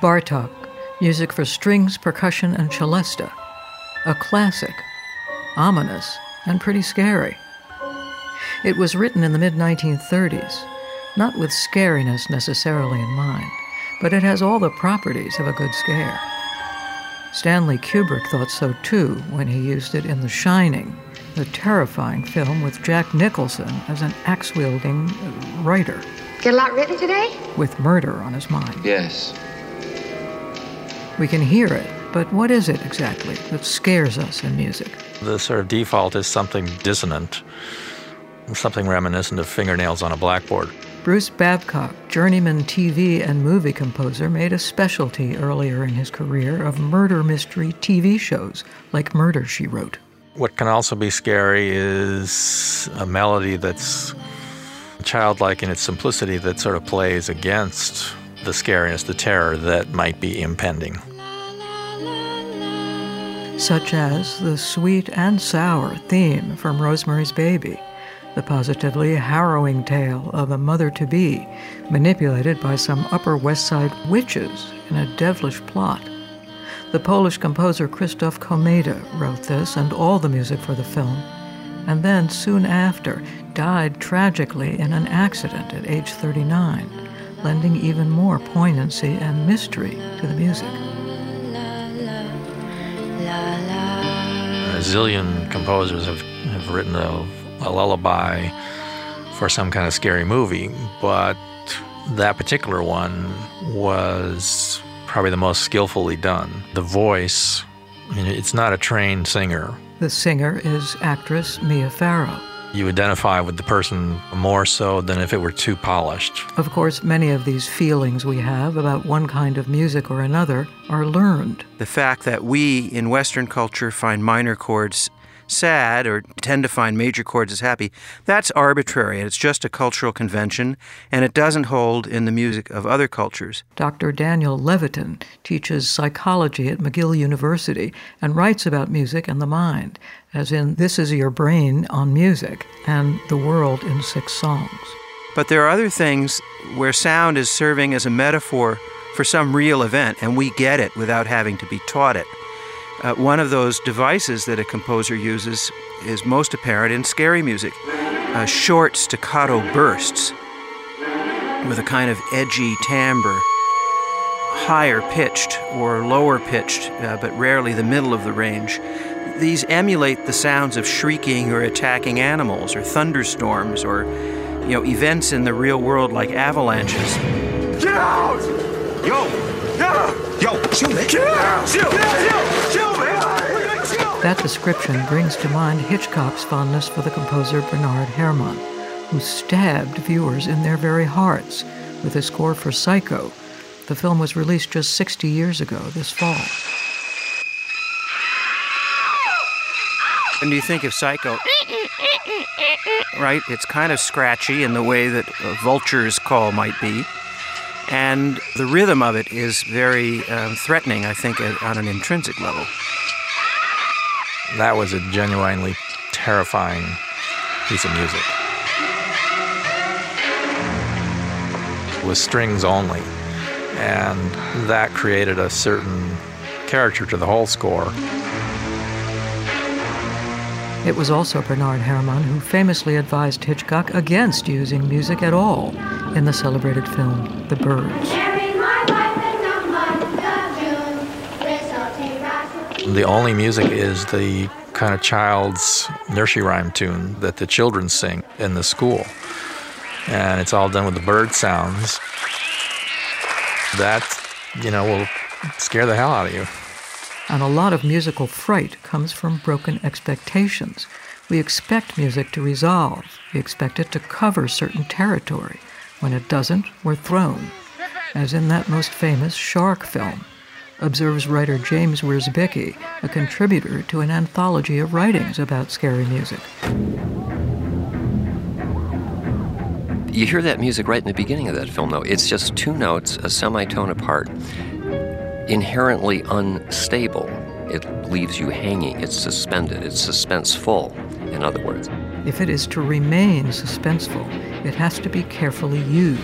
Bartok, music for strings, percussion, and celesta. A classic, ominous, and pretty scary. It was written in the mid 1930s, not with scariness necessarily in mind, but it has all the properties of a good scare. Stanley Kubrick thought so too when he used it in The Shining, the terrifying film with Jack Nicholson as an axe wielding writer. Get a lot written today? With murder on his mind. Yes. We can hear it, but what is it exactly that scares us in music? The sort of default is something dissonant, something reminiscent of fingernails on a blackboard. Bruce Babcock, journeyman TV and movie composer, made a specialty earlier in his career of murder mystery TV shows like Murder, She Wrote. What can also be scary is a melody that's childlike in its simplicity that sort of plays against the scariness, the terror that might be impending. Such as the sweet and sour theme from Rosemary's Baby the positively harrowing tale of a mother to be manipulated by some Upper West Side witches in a devilish plot. The Polish composer Krzysztof Komeda wrote this and all the music for the film, and then soon after died tragically in an accident at age 39, lending even more poignancy and mystery to the music. A zillion composers have, have written a a lullaby for some kind of scary movie, but that particular one was probably the most skillfully done. The voice, I mean, it's not a trained singer. The singer is actress Mia Farrow. You identify with the person more so than if it were too polished. Of course, many of these feelings we have about one kind of music or another are learned. The fact that we in Western culture find minor chords sad or tend to find major chords as happy, that's arbitrary. and It's just a cultural convention, and it doesn't hold in the music of other cultures. Dr. Daniel Levitin teaches psychology at McGill University and writes about music and the mind, as in This Is Your Brain on Music and The World in Six Songs. But there are other things where sound is serving as a metaphor for some real event, and we get it without having to be taught it. Uh, one of those devices that a composer uses is most apparent in scary music uh, short staccato bursts with a kind of edgy timbre, higher pitched or lower pitched, uh, but rarely the middle of the range. These emulate the sounds of shrieking or attacking animals or thunderstorms or you know events in the real world like avalanches. Get out! Yo! Yeah! Yo! Shoot me! Get out! Shoot! Shoot! That description brings to mind Hitchcock's fondness for the composer Bernard Herrmann, who stabbed viewers in their very hearts with his score for Psycho. The film was released just 60 years ago this fall. And you think of Psycho? Right? It's kind of scratchy in the way that a vulture's call might be. And the rhythm of it is very um, threatening, I think, on an intrinsic level. That was a genuinely terrifying piece of music. With strings only. And that created a certain character to the whole score. It was also Bernard Herrmann who famously advised Hitchcock against using music at all in the celebrated film The Birds. The only music is the kind of child's nursery rhyme tune that the children sing in the school. And it's all done with the bird sounds. That, you know, will scare the hell out of you. And a lot of musical fright comes from broken expectations. We expect music to resolve, we expect it to cover certain territory. When it doesn't, we're thrown, as in that most famous shark film observes writer James Wierzbicki, a contributor to an anthology of writings about scary music. You hear that music right in the beginning of that film, though. It's just two notes, a semitone apart, inherently unstable. It leaves you hanging, it's suspended, it's suspenseful, in other words. If it is to remain suspenseful, it has to be carefully used,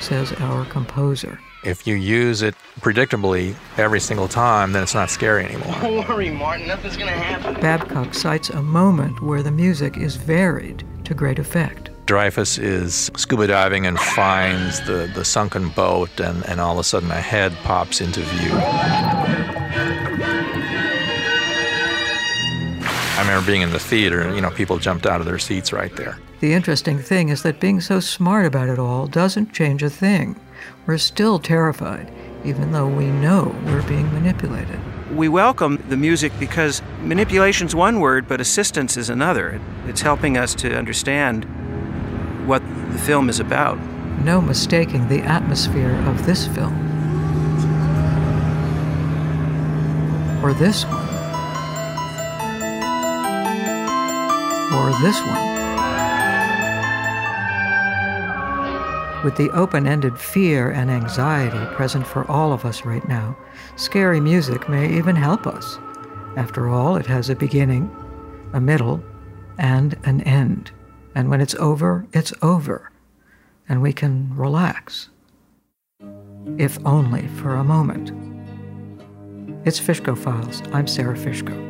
says our composer. If you use it predictably every single time, then it's not scary anymore. Don't worry, Martin. Nothing's gonna happen. Babcock cites a moment where the music is varied to great effect. Dreyfuss is scuba diving and finds the, the sunken boat, and, and all of a sudden a head pops into view. Remember being in the theater, and you know, people jumped out of their seats right there. The interesting thing is that being so smart about it all doesn't change a thing. We're still terrified, even though we know we're being manipulated. We welcome the music because manipulation's one word, but assistance is another. It's helping us to understand what the film is about. No mistaking the atmosphere of this film. Or this one. Or this one. With the open ended fear and anxiety present for all of us right now, scary music may even help us. After all, it has a beginning, a middle, and an end. And when it's over, it's over. And we can relax. If only for a moment. It's Fishko Files. I'm Sara Fishko.